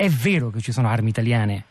È vero che ci sono armi italiane?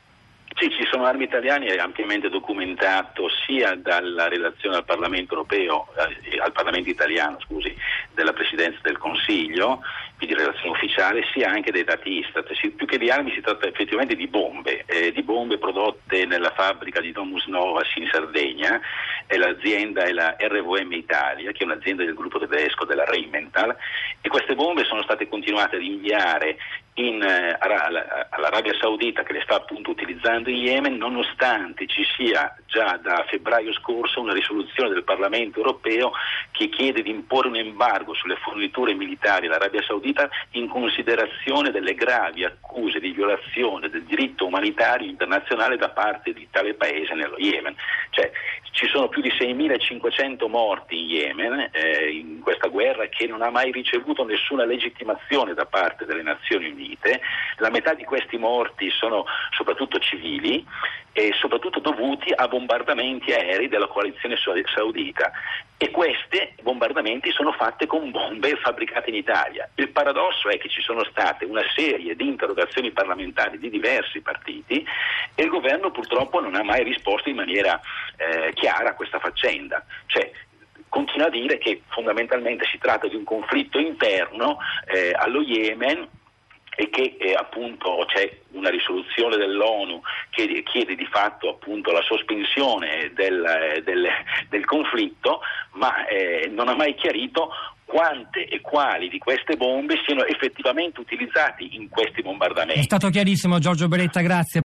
Sì, ci sono armi italiane, è ampiamente documentato sia dalla relazione al Parlamento europeo, eh, al Parlamento italiano, scusi, della Presidenza del Consiglio, quindi relazione ufficiale, sia anche dai dati Istat. Più che di armi si tratta effettivamente di bombe, eh, di bombe prodotte nella fabbrica di Domus Novas in Sardegna, e l'azienda è la RVM Italia, che è un'azienda del gruppo tedesco della Rheinmetall, e queste bombe sono state continuate ad inviare in, eh, all'Arabia Saudita che le sta appunto utilizzando in Yemen, nonostante ci sia già da febbraio scorso una risoluzione del Parlamento europeo che chiede di imporre un embargo sulle forniture militari all'Arabia Saudita in considerazione delle gravi accuse di violazione del diritto umanitario internazionale da parte di tale paese nello Yemen. Cioè, ci sono più di 6.500 morti in Yemen eh, guerra che non ha mai ricevuto nessuna legittimazione da parte delle Nazioni Unite. La metà di questi morti sono soprattutto civili e soprattutto dovuti a bombardamenti aerei della coalizione saudita e questi bombardamenti sono fatti con bombe fabbricate in Italia. Il paradosso è che ci sono state una serie di interrogazioni parlamentari di diversi partiti e il governo purtroppo non ha mai risposto in maniera eh, chiara a questa faccenda. Cioè, continua a dire che fondamentalmente si tratta di un conflitto interno eh, allo Yemen e che eh, appunto c'è una risoluzione dell'ONU che chiede di fatto appunto la sospensione del, eh, del, del conflitto, ma eh, non ha mai chiarito quante e quali di queste bombe siano effettivamente utilizzati in questi bombardamenti. È stato chiarissimo Giorgio Beretta, grazie.